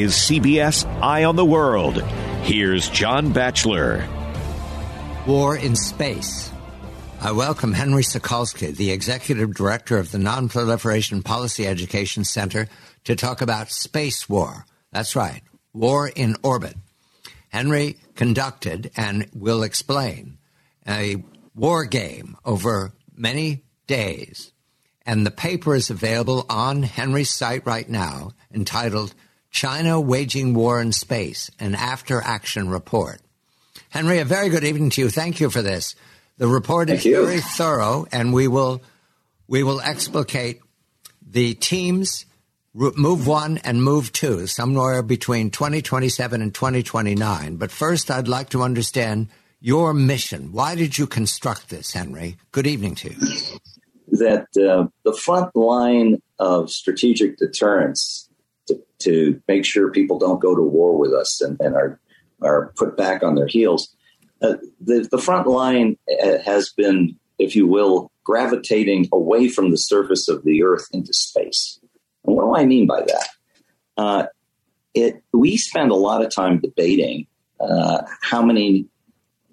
is CBS Eye on the World. Here's John Batchelor. War in Space. I welcome Henry Sokolski, the Executive Director of the Nonproliferation Policy Education Center, to talk about space war. That's right, war in orbit. Henry conducted and will explain a war game over many days. And the paper is available on Henry's site right now entitled China Waging War in Space, an After Action Report. Henry, a very good evening to you. Thank you for this. The report Thank is you. very thorough, and we will we will explicate the teams move one and move two somewhere between 2027 and 2029. But first, I'd like to understand your mission. Why did you construct this, Henry? Good evening to you. That uh, the front line of strategic deterrence to, to, make sure people don't go to war with us and, and are are put back on their heels. Uh, the, the front line uh, has been, if you will, gravitating away from the surface of the Earth into space. And what do I mean by that? Uh, it we spend a lot of time debating uh, how many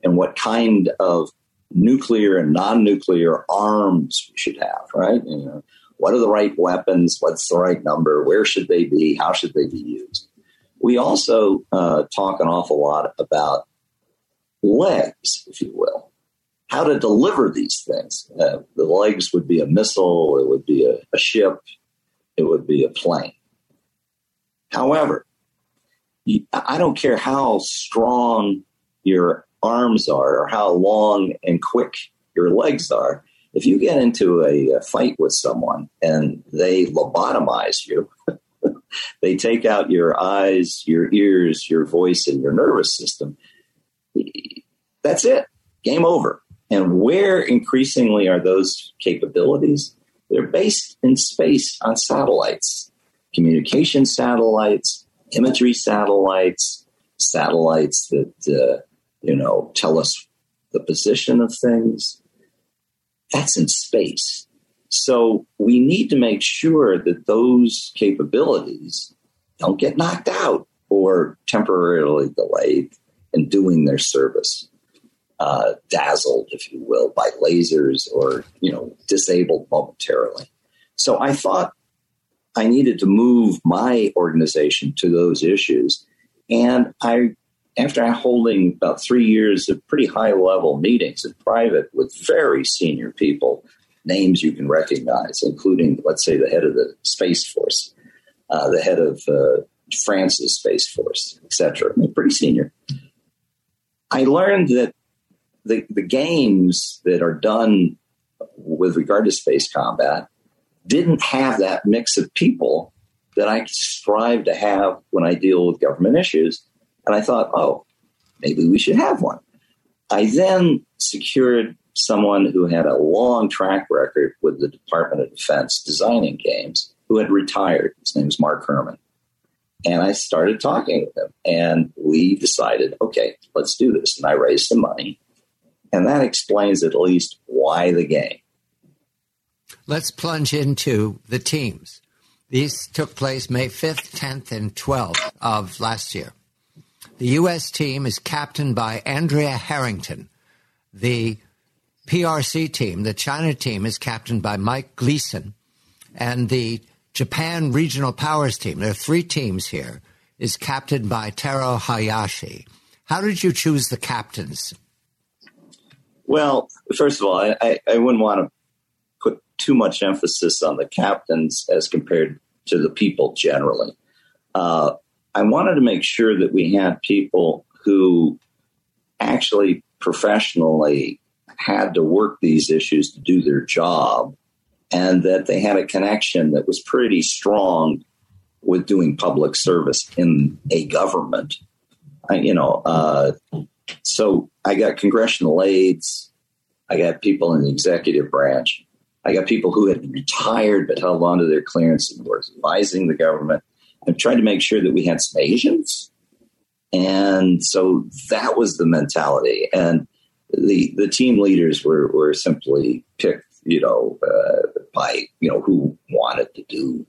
and what kind of nuclear and non-nuclear arms we should have, right? You know, what are the right weapons? What's the right number? Where should they be? How should they be used? We also uh, talk an awful lot about legs, if you will, how to deliver these things. Uh, the legs would be a missile, it would be a, a ship, it would be a plane. However, I don't care how strong your arms are or how long and quick your legs are. If you get into a, a fight with someone and they lobotomize you, they take out your eyes, your ears, your voice, and your nervous system. That's it. Game over. And where increasingly are those capabilities? They're based in space on satellites, communication satellites, imagery satellites, satellites that uh, you know tell us the position of things. That's in space. So we need to make sure that those capabilities don't get knocked out or temporarily delayed in doing their service, uh, dazzled, if you will, by lasers or you know disabled momentarily. So I thought I needed to move my organization to those issues, and I. After holding about three years of pretty high level meetings in private with very senior people names you can recognize, including, let's say, the head of the Space Force, uh, the head of uh, France's Space Force, etc. Pretty senior. I learned that the, the games that are done with regard to space combat didn't have that mix of people that I strive to have when I deal with government issues. And I thought, oh, maybe we should have one. I then secured someone who had a long track record with the Department of Defense designing games who had retired. His name is Mark Herman. And I started talking with him, and we decided, okay, let's do this. And I raised some money, and that explains at least why the game. Let's plunge into the teams. These took place May 5th, 10th, and 12th of last year. The U.S. team is captained by Andrea Harrington. The PRC team, the China team, is captained by Mike Gleason. And the Japan Regional Powers team, there are three teams here, is captained by Taro Hayashi. How did you choose the captains? Well, first of all, I, I, I wouldn't want to put too much emphasis on the captains as compared to the people generally. Uh, I wanted to make sure that we had people who actually professionally had to work these issues to do their job and that they had a connection that was pretty strong with doing public service in a government. I, you know, uh, so I got congressional aides, I got people in the executive branch, I got people who had retired but held on to their clearance and were advising the government. I tried to make sure that we had some Asians. And so that was the mentality. And the, the team leaders were, were simply picked, you know, uh, by, you know, who wanted to do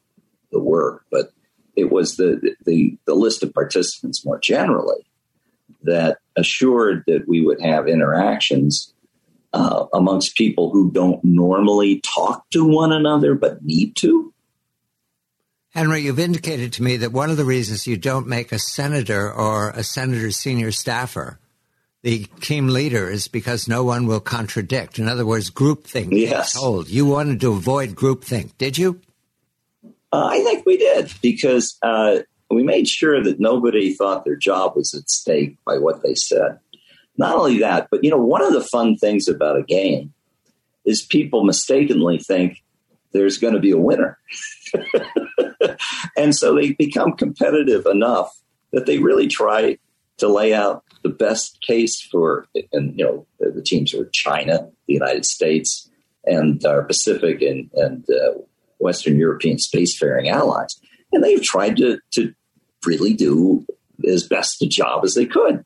the work. But it was the, the, the list of participants more generally that assured that we would have interactions uh, amongst people who don't normally talk to one another but need to. Henry, you've indicated to me that one of the reasons you don't make a senator or a senator's senior staffer the team leader is because no one will contradict. In other words, groupthink. Yes. Told you wanted to avoid groupthink, did you? Uh, I think we did because uh, we made sure that nobody thought their job was at stake by what they said. Not only that, but you know, one of the fun things about a game is people mistakenly think there's going to be a winner. and so they become competitive enough that they really try to lay out the best case for, and you know, the teams are China, the United States, and our Pacific and, and uh, Western European spacefaring allies. And they've tried to, to really do as best a job as they could.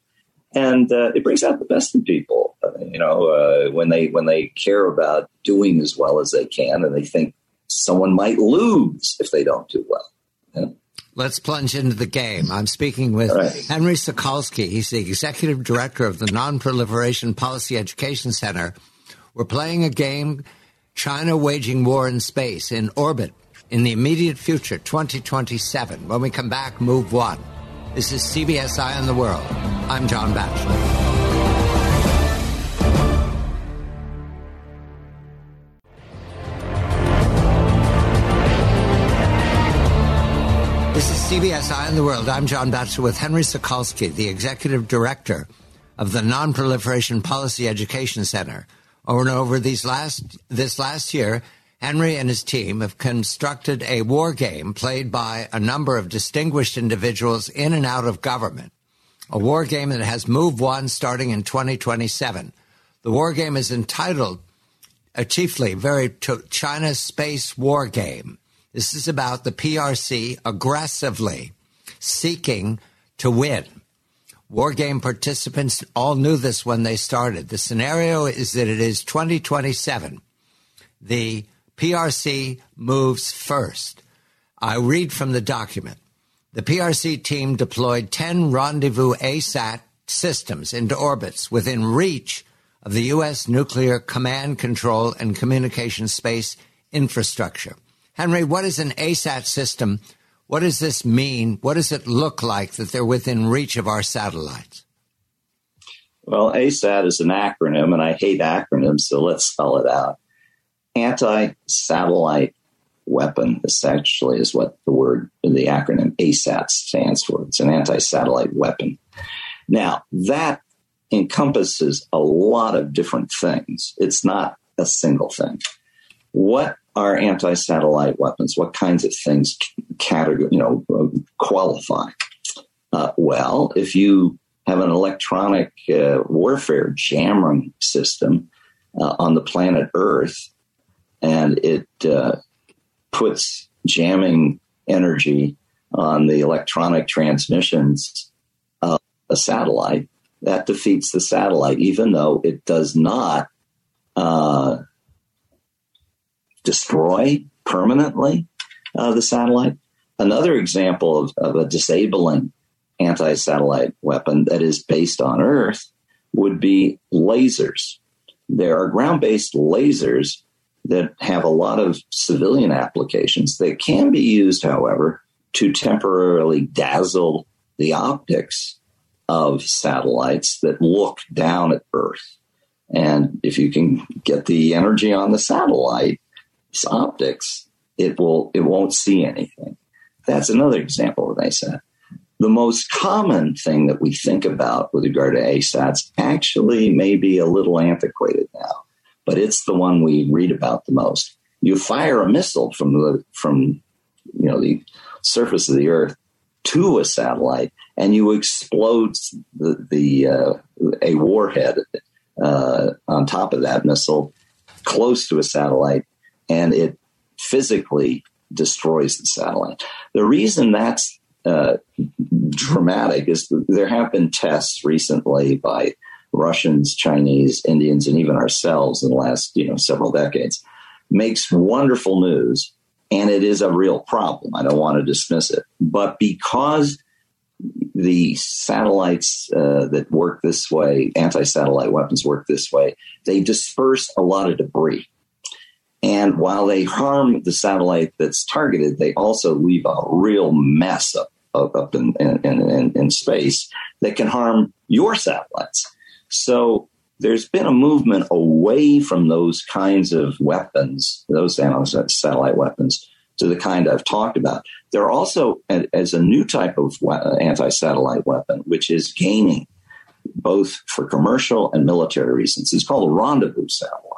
And uh, it brings out the best in people, you know, uh, when they when they care about doing as well as they can, and they think someone might lose if they don't do well. Yeah. Let's plunge into the game. I'm speaking with right. Henry Sokolski. He's the executive director of the Nonproliferation Policy Education Center. We're playing a game, China waging war in space, in orbit, in the immediate future, 2027. When we come back, move one. This is CBS Eye on the World. I'm John Batchelor. CBS Eye on the World. I'm John Batchelor with Henry Sokolski, the executive director of the Nonproliferation Policy Education Center. Over and over these last this last year, Henry and his team have constructed a war game played by a number of distinguished individuals in and out of government. A war game that has Move One starting in 2027. The war game is entitled, uh, chiefly, very China Space War Game. This is about the PRC aggressively seeking to win. War game participants all knew this when they started. The scenario is that it is 2027. The PRC moves first. I read from the document. The PRC team deployed 10 rendezvous ASAT systems into orbits within reach of the U.S. nuclear command, control, and communication space infrastructure. Henry, what is an ASAT system? What does this mean? What does it look like that they're within reach of our satellites? Well, ASAT is an acronym, and I hate acronyms, so let's spell it out. Anti satellite weapon essentially is what the word, the acronym ASAT stands for. It's an anti satellite weapon. Now, that encompasses a lot of different things. It's not a single thing. What are anti-satellite weapons? What kinds of things category, you know, qualify? Uh, well, if you have an electronic uh, warfare jamming system uh, on the planet Earth, and it uh, puts jamming energy on the electronic transmissions of a satellite, that defeats the satellite, even though it does not uh, destroy permanently uh, the satellite. Another example of, of a disabling anti satellite weapon that is based on Earth would be lasers. There are ground based lasers that have a lot of civilian applications that can be used, however, to temporarily dazzle the optics of satellites that look down at Earth. And if you can get the energy on the satellite, optics, it will it won't see anything. That's another example of ASAT. The most common thing that we think about with regard to ASATs actually may be a little antiquated now, but it's the one we read about the most. You fire a missile from the from you know the surface of the Earth to a satellite, and you explode the, the uh, a warhead uh, on top of that missile close to a satellite and it physically destroys the satellite. The reason that's uh, dramatic is there have been tests recently by Russians, Chinese, Indians, and even ourselves in the last you know several decades. Makes wonderful news and it is a real problem. I don't want to dismiss it. But because the satellites uh, that work this way, anti satellite weapons work this way, they disperse a lot of debris. And while they harm the satellite that's targeted, they also leave a real mess up, up, in, in, in, in space that can harm your satellites. So there's been a movement away from those kinds of weapons, those satellite weapons, to the kind I've talked about. There are also, as a new type of anti satellite weapon, which is gaining both for commercial and military reasons. It's called a rendezvous satellite.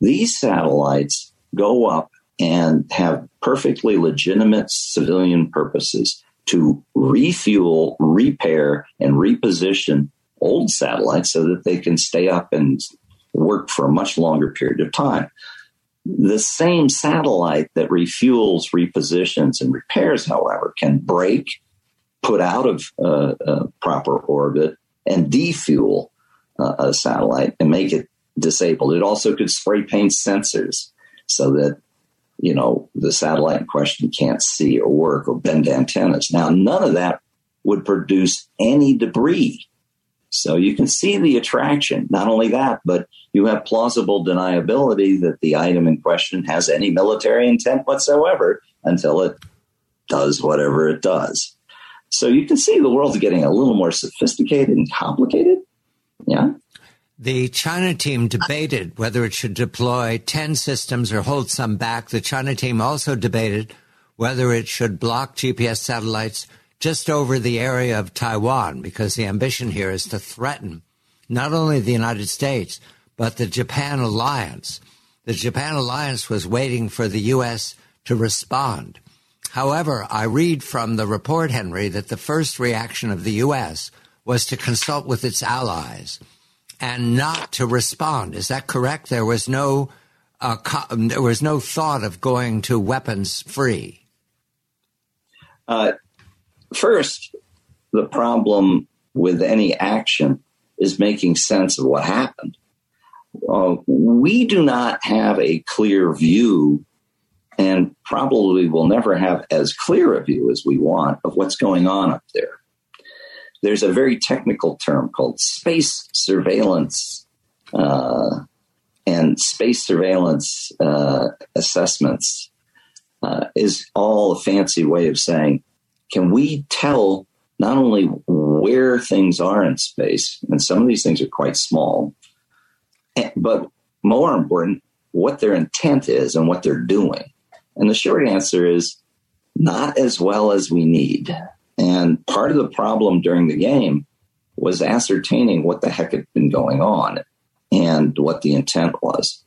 These satellites go up and have perfectly legitimate civilian purposes to refuel, repair, and reposition old satellites so that they can stay up and work for a much longer period of time. The same satellite that refuels, repositions, and repairs, however, can break, put out of uh, uh, proper orbit, and defuel uh, a satellite and make it disabled. It also could spray paint sensors so that you know the satellite in question can't see or work or bend antennas. Now, none of that would produce any debris so you can see the attraction. Not only that, but you have plausible deniability that the item in question has any military intent whatsoever until it does whatever it does. So you can see the world's getting a little more sophisticated and complicated. Yeah. The China team debated whether it should deploy 10 systems or hold some back. The China team also debated whether it should block GPS satellites just over the area of Taiwan because the ambition here is to threaten not only the United States, but the Japan alliance. The Japan alliance was waiting for the U.S. to respond. However, I read from the report, Henry, that the first reaction of the U.S. was to consult with its allies and not to respond. Is that correct? There was no uh, co- there was no thought of going to weapons free. Uh, First, the problem with any action is making sense of what happened. Uh, we do not have a clear view and probably will never have as clear a view as we want of what's going on up there. There's a very technical term called space surveillance uh, and space surveillance uh, assessments uh, is all a fancy way of saying can we tell not only where things are in space, and some of these things are quite small, eh, but more important, what their intent is and what they're doing? And the short answer is not as well as we need. And part of the problem during the game was ascertaining what the heck had been going on and what the intent was.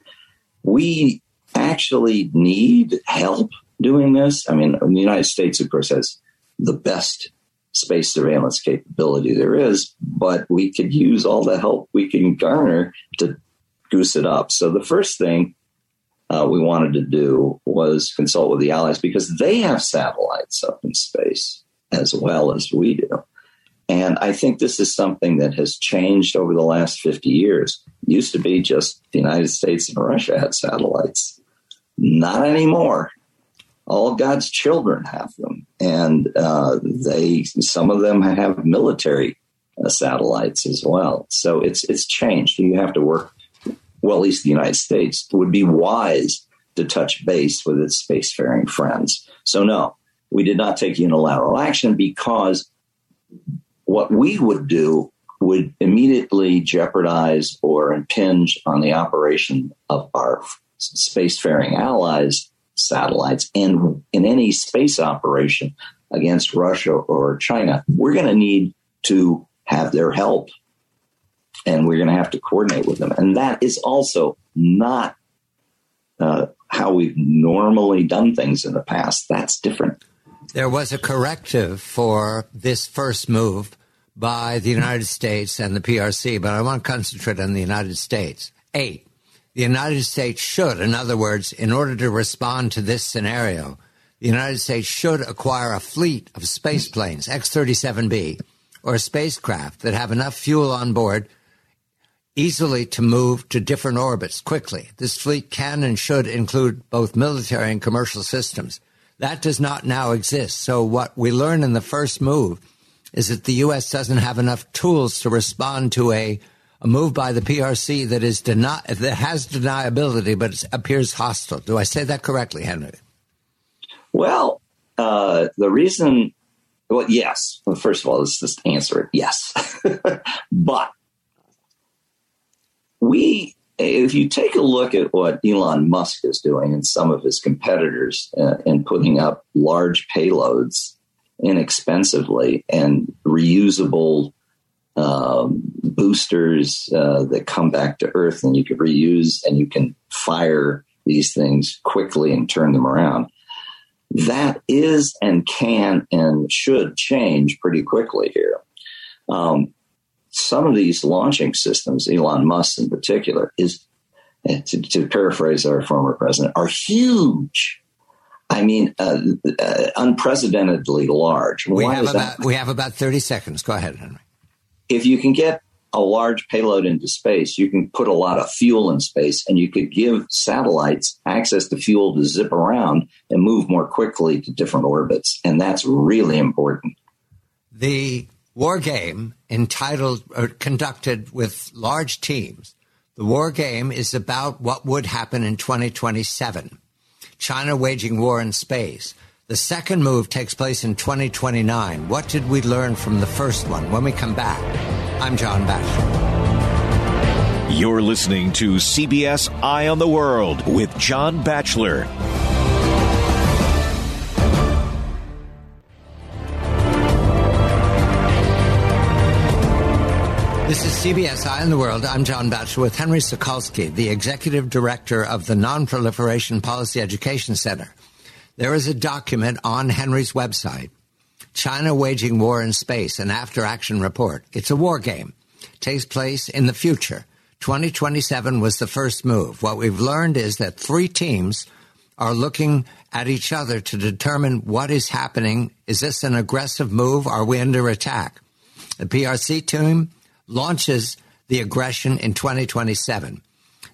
We actually need help doing this. I mean, the United States, of course, has the best space surveillance capability there is, but we could use all the help we can garner to goose it up. So the first thing uh, we wanted to do was consult with the allies because they have satellites up in space as well as we do. And I think this is something that has changed over the last 50 years. It used to be just the United States and Russia had satellites. Not anymore all God's children have them, and uh, they some of them have military uh, satellites as well. So it's it's changed. You have to work. Well, at least the United States would be wise to touch base with its spacefaring friends. So no, we did not take unilateral action because what we would do would immediately jeopardize or impinge on the operation of our spacefaring allies satellites and in any space operation against Russia or China, we're going to need to have their help and we're going to have to coordinate with them. And that is also not uh, how we've normally done things in the past. That's different. There was a corrective for this first move by the United States and the PRC, but I want to concentrate on the United States. Eight the United States should, in other words, in order to respond to this scenario, the United States should acquire a fleet of space planes, X 37B, or spacecraft that have enough fuel on board easily to move to different orbits quickly. This fleet can and should include both military and commercial systems. That does not now exist. So what we learn in the first move is that the U.S. doesn't have enough tools to respond to a, a move by the PRC that is deni- that has deniability, but appears hostile. Do I say that correctly, Henry? Well, uh, the reason, well, yes. Well, first of all, let's just answer it yes. but we if you take a look at what Elon Musk is doing and some of his competitors uh, in putting up large payloads inexpensively and reusable um, boosters uh, that come back to Earth and you can reuse and you can fire these things quickly and turn them around. That is and can and should change pretty quickly here. Um, some of these launching systems, Elon Musk in particular, is to, to paraphrase our former president, are huge. I mean, uh, uh, unprecedentedly large. We have, about, we have about 30 seconds. Go ahead, Henry. If you can get a large payload into space, you can put a lot of fuel in space and you could give satellites access to fuel to zip around and move more quickly to different orbits. And that's really important. The war game entitled or conducted with large teams. The war game is about what would happen in 2027. China waging war in space. The second move takes place in 2029. What did we learn from the first one? When we come back, I'm John Batchelor. You're listening to CBS Eye on the World with John Batchelor. This is CBS Eye on the World. I'm John Batchelor with Henry Sokolski, the Executive Director of the Nonproliferation Policy Education Center. There is a document on Henry's website, China Waging War in Space, an after action report. It's a war game. It takes place in the future. 2027 was the first move. What we've learned is that three teams are looking at each other to determine what is happening. Is this an aggressive move? Are we under attack? The PRC team launches the aggression in 2027.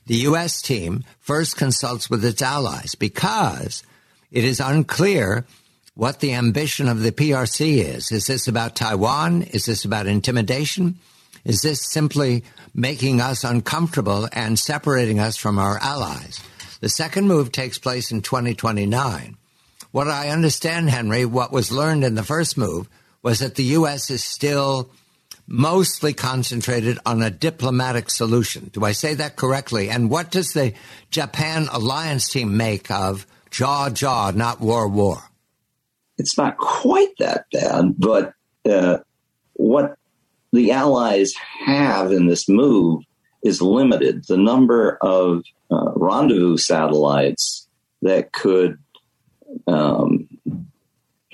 The U.S. team first consults with its allies because it is unclear what the ambition of the PRC is. Is this about Taiwan? Is this about intimidation? Is this simply making us uncomfortable and separating us from our allies? The second move takes place in 2029. What I understand, Henry, what was learned in the first move was that the U.S. is still mostly concentrated on a diplomatic solution. Do I say that correctly? And what does the Japan alliance team make of jaw jaw, not war war? It's not quite that bad, but uh, what the allies have in this move is limited. The number of uh, rendezvous satellites that could um,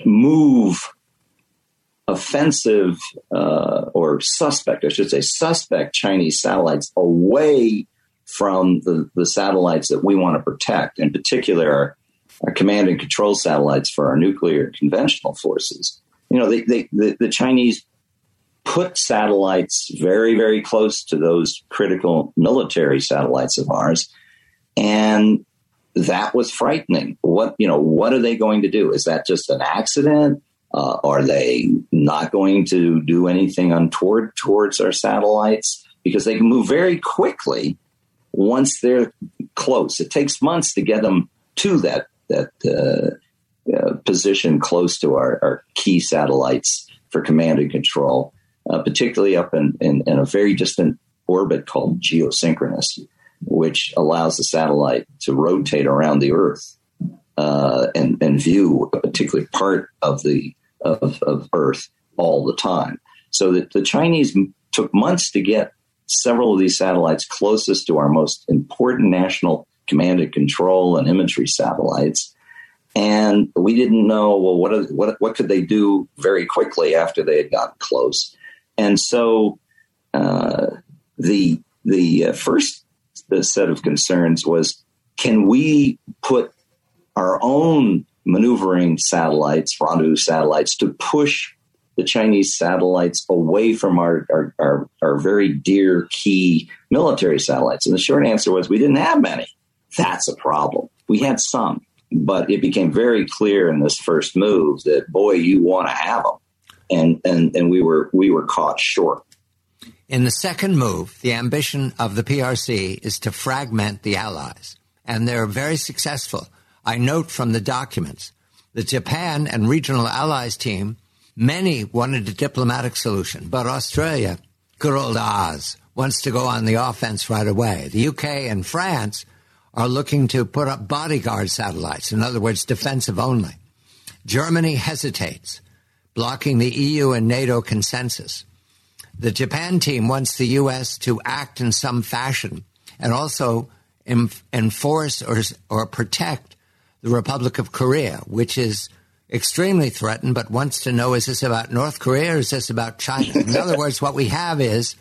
move offensive uh, or suspect, I should say, suspect Chinese satellites away from the, the satellites that we want to protect, in particular our, our command and control satellites for our nuclear and conventional forces. You know, they, they, the, the Chinese put satellites very, very close to those critical military satellites of ours. And that was frightening. What, you know, what are they going to do? Is that just an accident? Uh, are they not going to do anything untoward towards our satellites? Because they can move very quickly once they're close. It takes months to get them to that that uh, uh, position close to our, our, key satellites for command and control, uh, particularly up in, in, in a very distant orbit called geosynchronous, which allows the satellite to rotate around the Earth uh, and, and view a particular part of the of, of Earth all the time. So that the Chinese took months to get several of these satellites closest to our most important national command and control and imagery satellites. And we didn't know, well, what, are, what, what could they do very quickly after they had gotten close? And so uh, the, the uh, first set of concerns was can we put our own maneuvering satellites, rendezvous satellites, to push the Chinese satellites away from our, our, our, our, very dear key military satellites? And the short answer was we didn't have many. That's a problem. We had some, but it became very clear in this first move that boy, you want to have them, and and and we were we were caught short. In the second move, the ambition of the PRC is to fragment the Allies, and they're very successful. I note from the documents the Japan and regional allies team, many wanted a diplomatic solution, but Australia, good old Oz, wants to go on the offense right away. The UK and France are looking to put up bodyguard satellites, in other words, defensive only. Germany hesitates, blocking the EU and NATO consensus. The Japan team wants the U.S. to act in some fashion and also enforce or, or protect the Republic of Korea, which is extremely threatened, but wants to know is this about North Korea or is this about China? In other words, what we have is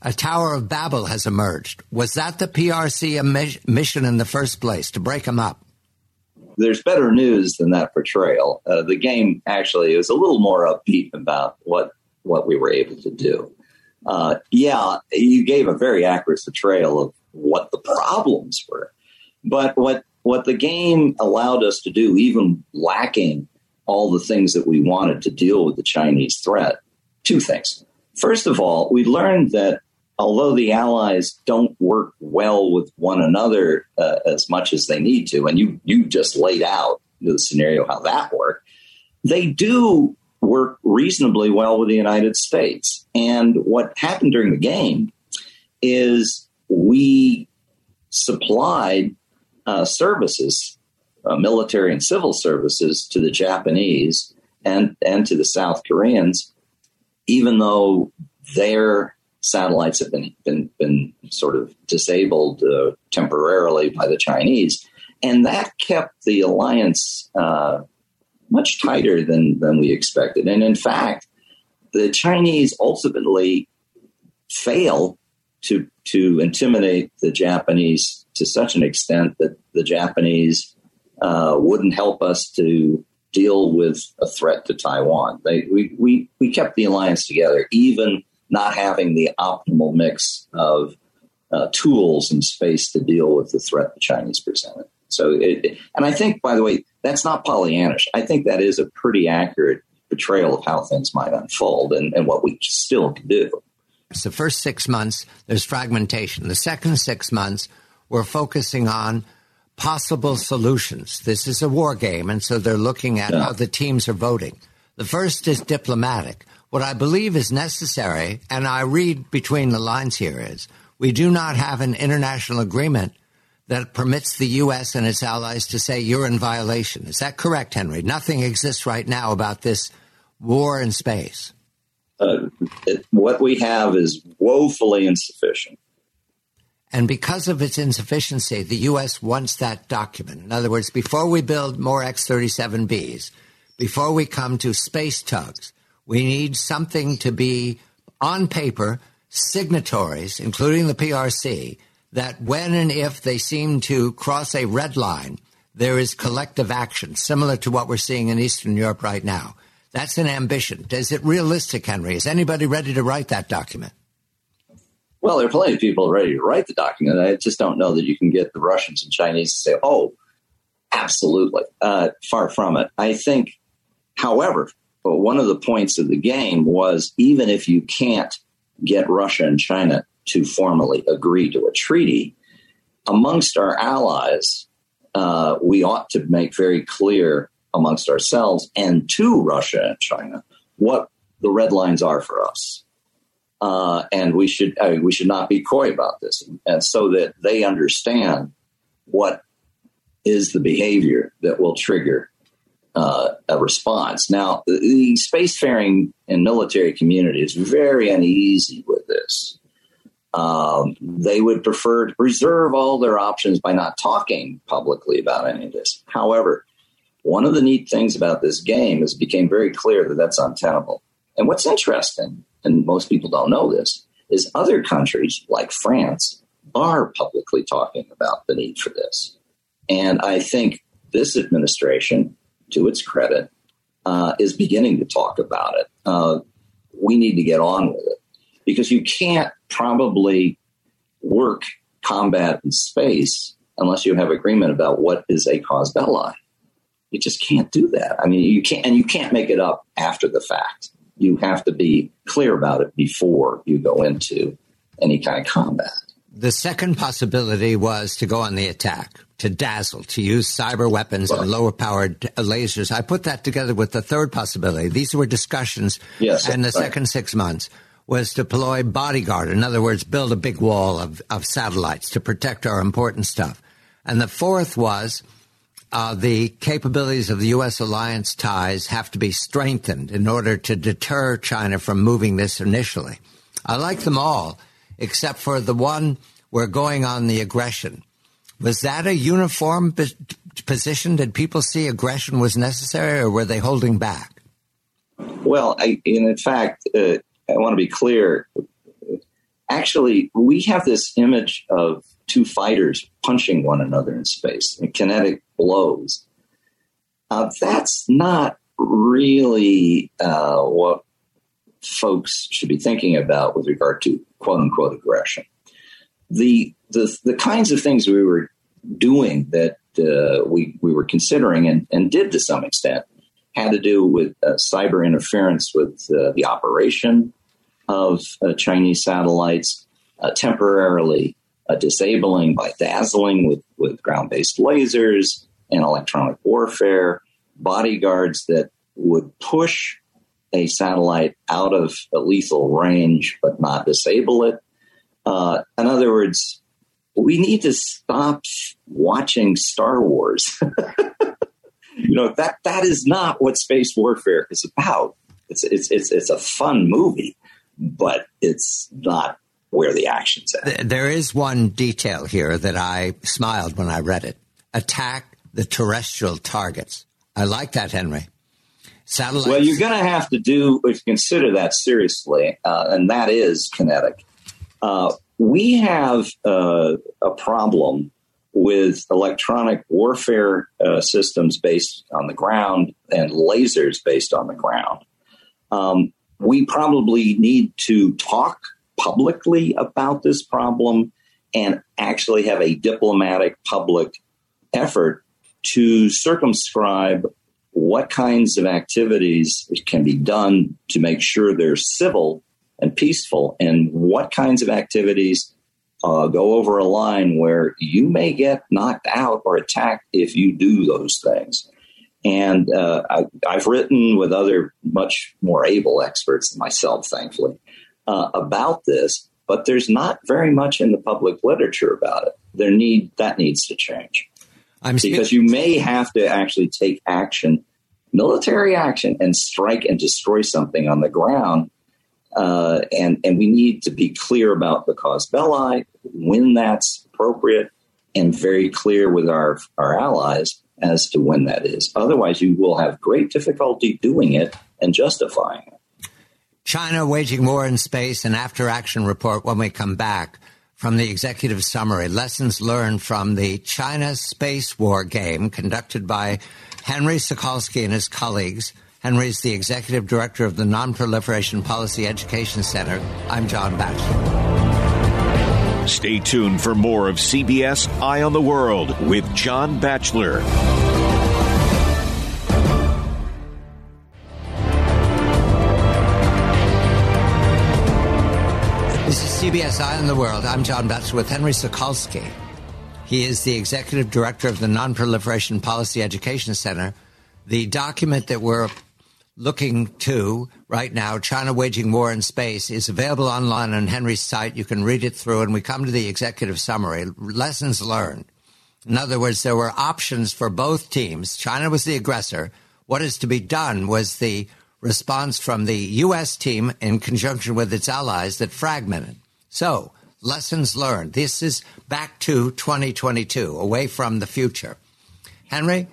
a Tower of Babel has emerged. Was that the PRC mission in the first place to break them up? There's better news than that portrayal. Uh, the game actually is a little more upbeat about what what we were able to do. Uh, yeah, you gave a very accurate portrayal of what the problems were, but what what the game allowed us to do, even lacking all the things that we wanted to deal with the Chinese threat, two things. First of all, we learned that although the allies don't work well with one another uh, as much as they need to, and you you just laid out the scenario how that worked, they do work reasonably well with the United States. And what happened during the game is we supplied uh, services, uh, military and civil services, to the Japanese and and to the South Koreans, even though their satellites have been been, been sort of disabled uh, temporarily by the Chinese, and that kept the alliance uh, much tighter than than we expected. And in fact, the Chinese ultimately fail to to intimidate the Japanese to such an extent that the Japanese uh, wouldn't help us to deal with a threat to Taiwan. They, we, we, we kept the alliance together, even not having the optimal mix of uh, tools and space to deal with the threat the Chinese presented. So, it, and I think, by the way, that's not Pollyannish. I think that is a pretty accurate portrayal of how things might unfold and, and what we still can do. So, first six months, there's fragmentation. The second six months, we're focusing on possible solutions. This is a war game, and so they're looking at yeah. how the teams are voting. The first is diplomatic. What I believe is necessary, and I read between the lines here, is we do not have an international agreement that permits the U.S. and its allies to say you're in violation. Is that correct, Henry? Nothing exists right now about this war in space. Uh, it, what we have is woefully insufficient. And because of its insufficiency, the U.S. wants that document. In other words, before we build more X 37Bs, before we come to space tugs, we need something to be on paper, signatories, including the PRC, that when and if they seem to cross a red line, there is collective action, similar to what we're seeing in Eastern Europe right now. That's an ambition. Is it realistic, Henry? Is anybody ready to write that document? Well, there are plenty of people ready to write the document. I just don't know that you can get the Russians and Chinese to say, oh, absolutely. Uh, far from it. I think, however, one of the points of the game was even if you can't get Russia and China to formally agree to a treaty, amongst our allies, uh, we ought to make very clear amongst ourselves and to Russia and China what the red lines are for us uh, and we should I mean, we should not be coy about this, and so that they understand what is the behavior that will trigger uh, a response. Now, the spacefaring and military community is very uneasy with this. Um, they would prefer to preserve all their options by not talking publicly about any of this. However, one of the neat things about this game is it became very clear that that's untenable. And what's interesting and most people don't know this, is other countries like France are publicly talking about the need for this. And I think this administration, to its credit, uh, is beginning to talk about it. Uh, we need to get on with it because you can't probably work combat in space unless you have agreement about what is a casus belli. You just can't do that. I mean, you can't, and you can't make it up after the fact. You have to be clear about it before you go into any kind of combat. The second possibility was to go on the attack, to dazzle, to use cyber weapons right. and lower powered lasers. I put that together with the third possibility. These were discussions yes, in the right. second six months was to deploy bodyguard. In other words, build a big wall of, of satellites to protect our important stuff. And the fourth was uh, the capabilities of the U.S. alliance ties have to be strengthened in order to deter China from moving this initially. I like them all, except for the one we're going on the aggression. Was that a uniform position? Did people see aggression was necessary, or were they holding back? Well, I, in fact, uh, I want to be clear. Actually, we have this image of two fighters punching one another in space, kinetic blows. Uh, that's not really uh, what folks should be thinking about with regard to quote unquote aggression. The, the, the kinds of things we were doing that uh, we, we were considering and, and did to some extent had to do with uh, cyber interference with uh, the operation of uh, Chinese satellites, uh, temporarily uh, disabling by dazzling with, with ground based lasers and electronic warfare, bodyguards that would push a satellite out of a lethal range but not disable it. Uh, in other words, we need to stop watching Star Wars. you know that that is not what space warfare is about. It's it's it's it's a fun movie, but it's not where the action's at. There is one detail here that I smiled when I read it. Attack the terrestrial targets. I like that, Henry. Satellites. Well, you're going to have to do if you consider that seriously, uh, and that is kinetic. Uh, we have uh, a problem with electronic warfare uh, systems based on the ground and lasers based on the ground. Um, we probably need to talk publicly about this problem and actually have a diplomatic public effort to circumscribe what kinds of activities can be done to make sure they're civil and peaceful, and what kinds of activities uh, go over a line where you may get knocked out or attacked if you do those things. And uh, I, have written with other much more able experts than myself, thankfully, uh, about this, but there's not very much in the public literature about it. There need that needs to change I'm because you may have to actually take action, military action, and strike and destroy something on the ground. Uh, and and we need to be clear about the casus belli when that's appropriate, and very clear with our our allies as to when that is. Otherwise, you will have great difficulty doing it and justifying it. China waging war in space, an after action report when we come back from the executive summary. Lessons learned from the China space war game conducted by Henry Sokolski and his colleagues. Henry is the executive director of the Nonproliferation Policy Education Center. I'm John Batchelor. Stay tuned for more of CBS Eye on the World with John Batchelor. CBS Eye on the World. I'm John Batchelor with Henry Sokolski. He is the executive director of the Nonproliferation Policy Education Center. The document that we're looking to right now, China Waging War in Space, is available online on Henry's site. You can read it through, and we come to the executive summary lessons learned. In other words, there were options for both teams. China was the aggressor. What is to be done was the response from the U.S. team in conjunction with its allies that fragmented. So, lessons learned. This is back to 2022, away from the future. Henry,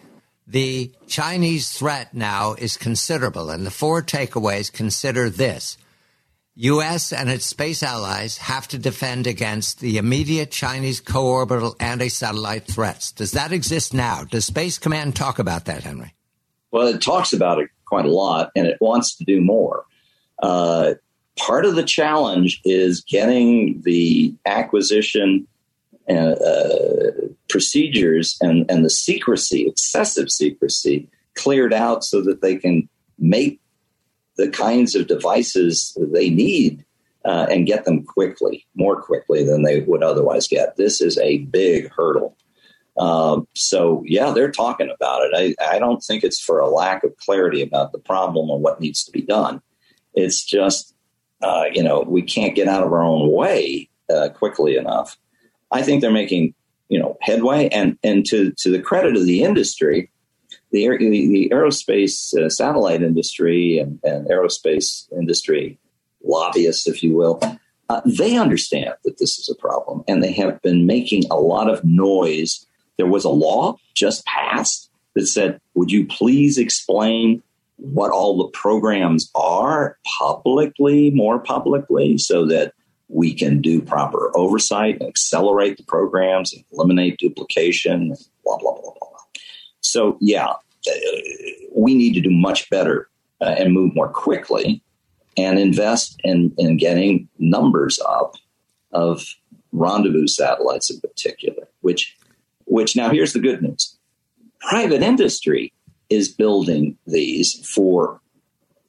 the Chinese threat now is considerable, and the four takeaways consider this. U.S. and its space allies have to defend against the immediate Chinese co-orbital anti-satellite threats. Does that exist now? Does Space Command talk about that, Henry? Well, it talks about it quite a lot, and it wants to do more. Uh, part of the challenge is getting the acquisition uh, procedures and, and the secrecy, excessive secrecy, cleared out so that they can make the kinds of devices they need uh, and get them quickly, more quickly than they would otherwise get. This is a big hurdle. Um, so, yeah, they're talking about it. I, I don't think it's for a lack of clarity about the problem or what needs to be done. It's just, uh, you know, we can't get out of our own way uh, quickly enough. I think they're making, you know, headway. And, and to, to the credit of the industry, the, the, the aerospace uh, satellite industry and, and, aerospace industry lobbyists, if you will, uh, they understand that this is a problem and they have been making a lot of noise. There was a law just passed that said, Would you please explain what all the programs are publicly, more publicly, so that we can do proper oversight and accelerate the programs and eliminate duplication, blah, blah, blah, blah. Blah. So, yeah, we need to do much better uh, and move more quickly and invest in, in getting numbers up of rendezvous satellites in particular, which, which now here's the good news. Private industry is building these for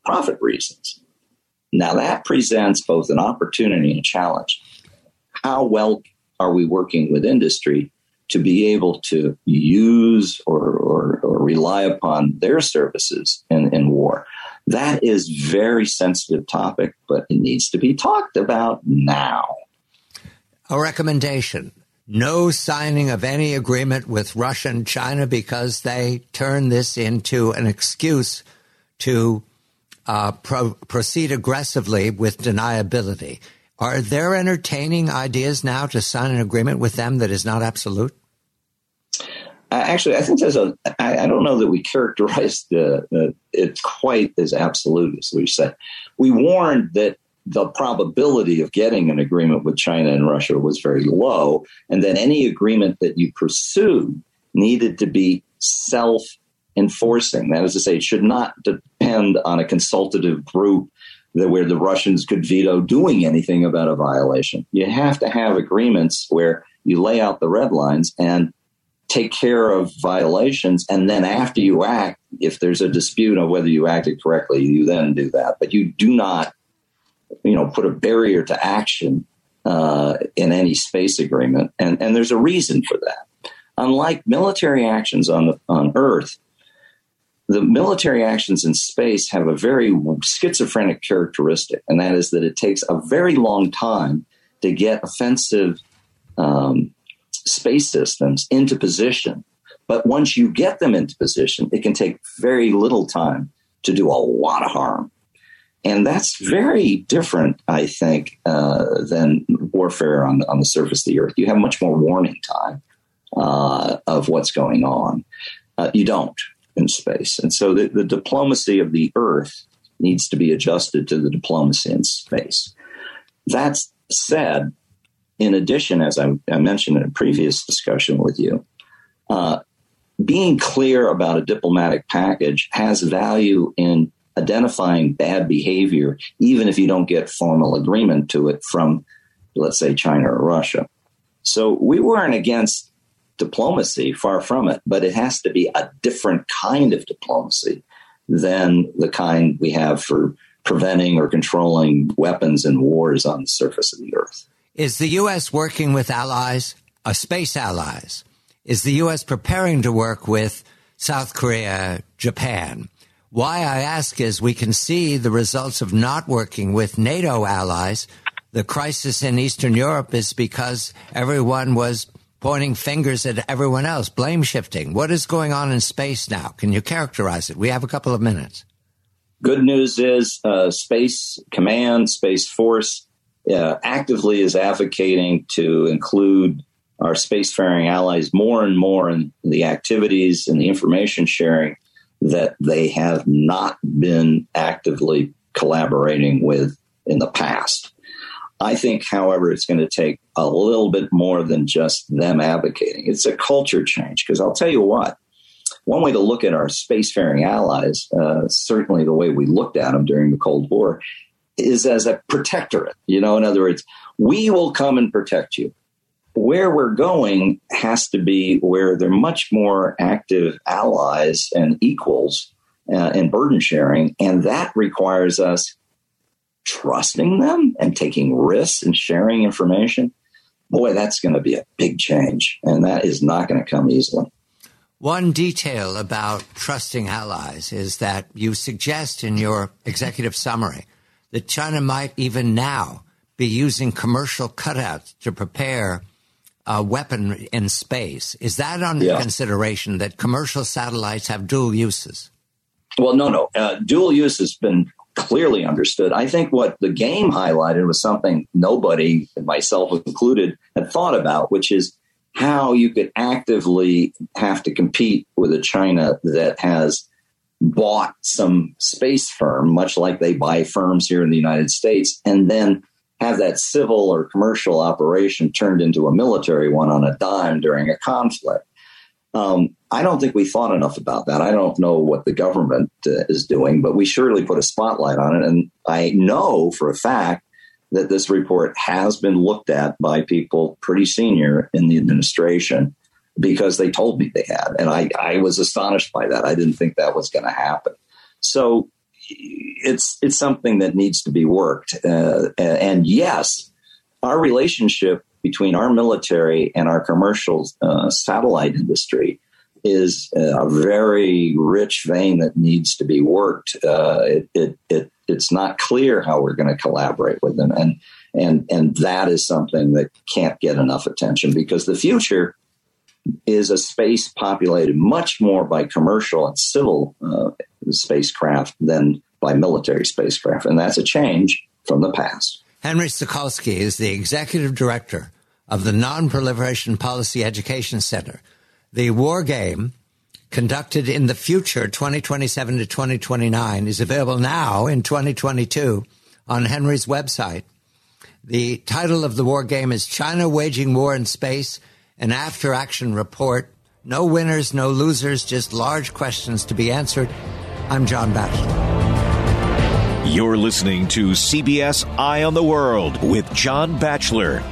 profit reasons. Now that presents both an opportunity and a challenge. How well are we working with industry to be able to use or, or, or rely upon their services in, in war. That is very sensitive topic, but it needs to be talked about now. A recommendation no signing of any agreement with Russia and China because they turn this into an excuse to uh, pro- proceed aggressively with deniability. Are there entertaining ideas now to sign an agreement with them that is not absolute? Uh, actually, I think there's a. I, I don't know that we characterized the, it quite as absolute as we said. We warned that the probability of getting an agreement with China and Russia was very low, and that any agreement that you pursued needed to be self enforcing. That is to say, it should not depend on a consultative group that where the Russians could veto doing anything about a violation. You have to have agreements where you lay out the red lines and take care of violations. And then after you act, if there's a dispute on whether you acted correctly, you then do that. But you do not, you know, put a barrier to action uh, in any space agreement. And, and there's a reason for that. Unlike military actions on the, on Earth, the military actions in space have a very schizophrenic characteristic, and that is that it takes a very long time to get offensive um, space systems into position. But once you get them into position, it can take very little time to do a lot of harm. And that's very different, I think, uh, than warfare on, on the surface of the earth. You have much more warning time uh, of what's going on. Uh, you don't in space. And so the, the diplomacy of the Earth needs to be adjusted to the diplomacy in space. That said, in addition, as I, I, mentioned in a previous discussion with you, uh, being clear about a diplomatic package has value in identifying bad behavior, even if you don't get formal agreement to it from, let's say, China or Russia. So we weren't against diplomacy, far from it, but it has to be a different kind of diplomacy than the kind we have for preventing or controlling weapons and wars on the surface of the earth. Is the U.S. working with allies, uh, space allies? Is the U.S. preparing to work with South Korea, Japan? Why I ask is we can see the results of not working with NATO allies. The crisis in Eastern Europe is because everyone was pointing fingers at everyone else, blame shifting. What is going on in space now? Can you characterize it? We have a couple of minutes. Good news is uh, Space Command, Space Force uh, actively is advocating to include our spacefaring allies more and more in the activities and the information sharing that they have not been actively collaborating with in the past. I think, however, it's going to take a little bit more than just them advocating. It's a culture change because I'll tell you what, one way to look at our spacefaring allies, uh, certainly the way we looked at them during the Cold War, is as a protectorate. You know, in other words, we will come and protect you. Where we're going has to be where they're much more active allies and equals uh, and burden sharing. And that requires us trusting them and taking risks and sharing information. Boy, that's going to be a big change. And that is not going to come easily. One detail about trusting allies is that you suggest in your executive summary that China might even now be using commercial cutouts to prepare a weapon in space. Is that under yeah. consideration that commercial satellites have dual uses? Well, no, no. Uh, dual use has been clearly understood. I think what the game highlighted was something nobody, myself included, had thought about, which is how you could actively have to compete with a China that has bought some space firm, much like they buy firms here in the United States, and then have that civil or commercial operation turned into a military one on a dime during a conflict. Um, I don't think we thought enough about that. I don't know what the government uh, is doing, but we surely put a spotlight on it. And I know for a fact that this report has been looked at by people pretty senior in the administration because they told me they had. And I, I was astonished by that. I didn't think that was going to happen. So it's it's something that needs to be worked. Uh, and yes, our relationship between our military and our commercial uh, satellite industry is a very rich vein that needs to be worked. Uh, it, it, it, it's not clear how we're going to collaborate with them, and and and that is something that can't get enough attention because the future is a space populated much more by commercial and civil uh, spacecraft than by military spacecraft, and that's a change from the past. Henry Sokolski is the executive director of the Non-Proliferation Policy Education Center. The war game conducted in the future 2027 to 2029 is available now in 2022 on Henry's website. The title of the war game is China Waging War in Space, an after action report. No winners, no losers, just large questions to be answered. I'm John Batchelor. You're listening to CBS Eye on the World with John Batchelor.